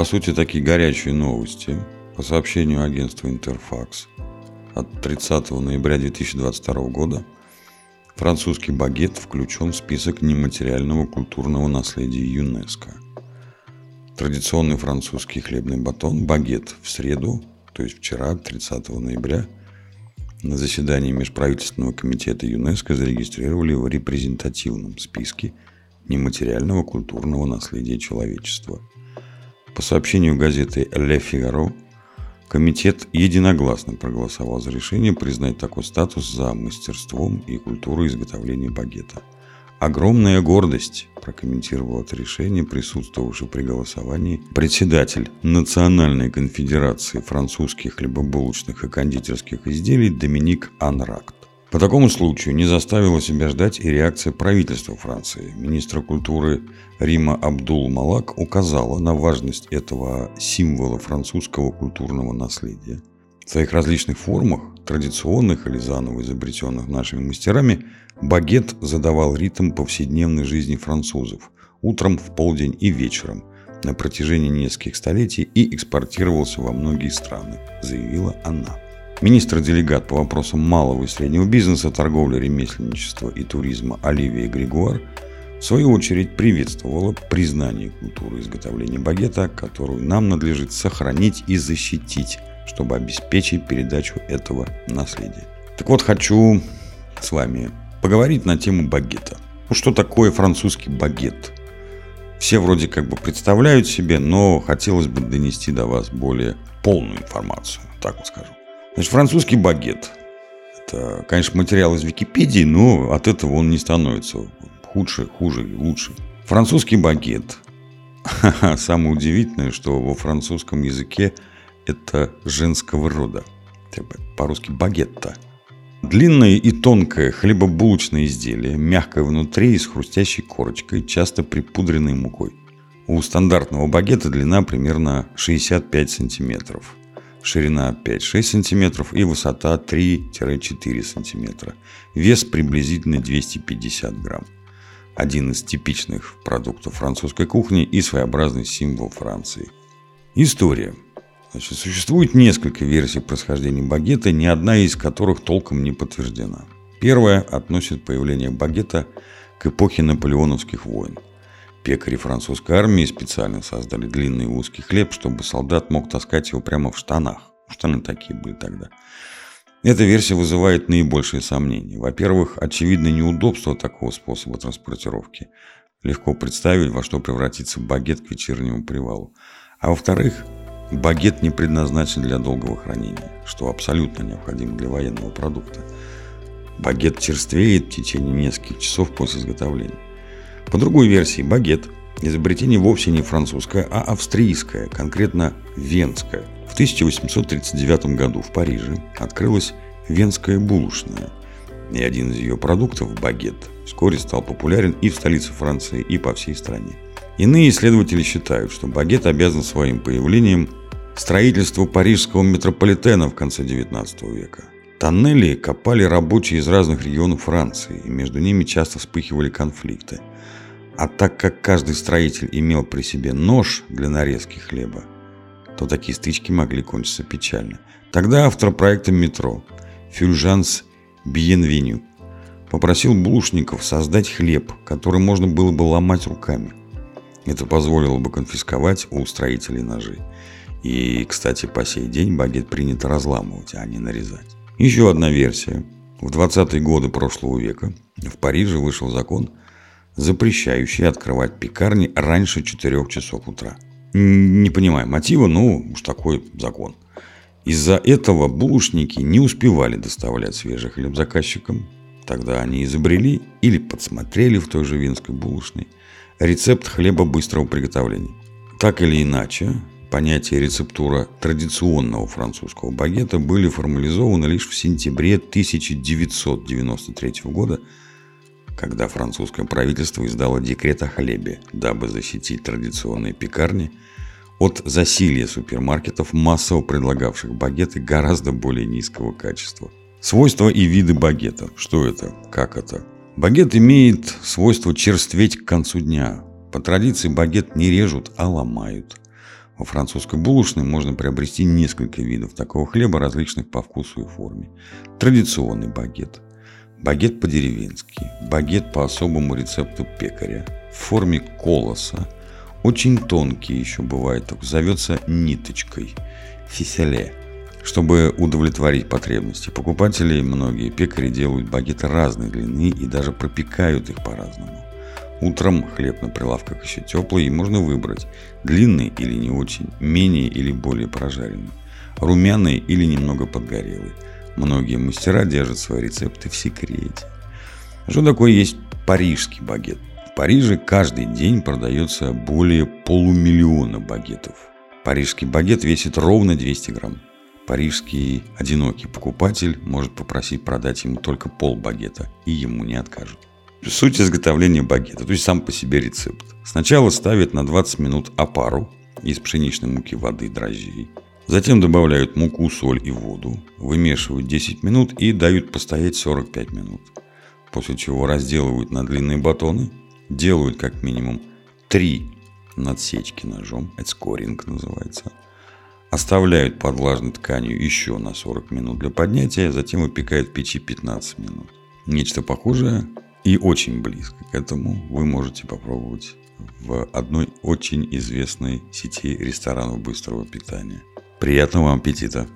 по сути, такие горячие новости. По сообщению агентства Интерфакс от 30 ноября 2022 года французский багет включен в список нематериального культурного наследия ЮНЕСКО. Традиционный французский хлебный батон багет в среду, то есть вчера, 30 ноября, на заседании Межправительственного комитета ЮНЕСКО зарегистрировали в репрезентативном списке нематериального культурного наследия человечества. По сообщению газеты «Ле Фигаро», комитет единогласно проголосовал за решение признать такой статус за мастерством и культурой изготовления багета. Огромная гордость, прокомментировал это решение присутствовавший при голосовании председатель Национальной конфедерации французских хлебобулочных и кондитерских изделий Доминик Анракт. По такому случаю не заставила себя ждать и реакция правительства Франции. Министра культуры Рима Абдул Малак указала на важность этого символа французского культурного наследия. В своих различных формах, традиционных или заново изобретенных нашими мастерами, багет задавал ритм повседневной жизни французов утром, в полдень и вечером на протяжении нескольких столетий и экспортировался во многие страны, заявила она. Министр-делегат по вопросам малого и среднего бизнеса, торговли, ремесленничества и туризма Оливия Григуар в свою очередь приветствовала признание культуры изготовления багета, которую нам надлежит сохранить и защитить, чтобы обеспечить передачу этого наследия. Так вот, хочу с вами поговорить на тему багета. Ну, что такое французский багет? Все вроде как бы представляют себе, но хотелось бы донести до вас более полную информацию, так вот скажу. Значит, французский багет. Это, конечно, материал из Википедии, но от этого он не становится худше, хуже и лучше. Французский багет. Самое удивительное, что во французском языке это женского рода. По-русски багетта. Длинное и тонкое хлебобулочное изделие, мягкое внутри и с хрустящей корочкой, часто припудренной мукой. У стандартного багета длина примерно 65 сантиметров ширина 5-6 см и высота 3-4 см. Вес приблизительно 250 грамм. Один из типичных продуктов французской кухни и своеобразный символ Франции. История. Значит, существует несколько версий происхождения багета, ни одна из которых толком не подтверждена. Первая относит появление багета к эпохе наполеоновских войн – Пекари французской армии специально создали длинный узкий хлеб, чтобы солдат мог таскать его прямо в штанах. Штаны такие были тогда. Эта версия вызывает наибольшие сомнения. Во-первых, очевидно неудобство такого способа транспортировки. Легко представить, во что превратится багет к вечернему привалу. А во-вторых, багет не предназначен для долгого хранения, что абсолютно необходимо для военного продукта. Багет черствеет в течение нескольких часов после изготовления. По другой версии, багет – изобретение вовсе не французское, а австрийское, конкретно венское. В 1839 году в Париже открылась венская булочная, и один из ее продуктов – багет – вскоре стал популярен и в столице Франции, и по всей стране. Иные исследователи считают, что багет обязан своим появлением строительству парижского метрополитена в конце XIX века. Тоннели копали рабочие из разных регионов Франции, и между ними часто вспыхивали конфликты. А так как каждый строитель имел при себе нож для нарезки хлеба, то такие стычки могли кончиться печально. Тогда автор проекта метро Фюльжанс Биенвеню попросил булочников создать хлеб, который можно было бы ломать руками. Это позволило бы конфисковать у строителей ножи. И, кстати, по сей день багет принято разламывать, а не нарезать. Еще одна версия. В 20-е годы прошлого века в Париже вышел закон, запрещающий открывать пекарни раньше 4 часов утра. Не понимаю мотива, но уж такой закон. Из-за этого булочники не успевали доставлять свежий хлеб заказчикам. Тогда они изобрели или подсмотрели в той же венской булочной рецепт хлеба быстрого приготовления. Так или иначе, понятие рецептура традиционного французского багета были формализованы лишь в сентябре 1993 года – когда французское правительство издало декрет о хлебе, дабы защитить традиционные пекарни от засилия супермаркетов, массово предлагавших багеты гораздо более низкого качества. Свойства и виды багета. Что это? Как это? Багет имеет свойство черстветь к концу дня. По традиции багет не режут, а ломают. Во французской булочной можно приобрести несколько видов такого хлеба, различных по вкусу и форме. Традиционный багет, багет по-деревенски, багет по особому рецепту пекаря, в форме колоса, очень тонкий еще бывает, так зовется ниточкой, фиселе. Чтобы удовлетворить потребности покупателей, многие пекари делают багеты разной длины и даже пропекают их по-разному. Утром хлеб на прилавках еще теплый, и можно выбрать длинный или не очень, менее или более прожаренный, румяный или немного подгорелый. Многие мастера держат свои рецепты в секрете. Что такое есть парижский багет? В Париже каждый день продается более полумиллиона багетов. Парижский багет весит ровно 200 грамм. Парижский одинокий покупатель может попросить продать ему только пол багета, и ему не откажут. Суть изготовления багета, то есть сам по себе рецепт. Сначала ставят на 20 минут опару из пшеничной муки, воды, дрожжей. Затем добавляют муку, соль и воду, вымешивают 10 минут и дают постоять 45 минут. После чего разделывают на длинные батоны, делают как минимум 3 надсечки ножом, это скоринг называется. Оставляют под влажной тканью еще на 40 минут для поднятия, затем выпекают в печи 15 минут. Нечто похожее и очень близко к этому вы можете попробовать в одной очень известной сети ресторанов быстрого питания. Приятного аппетита!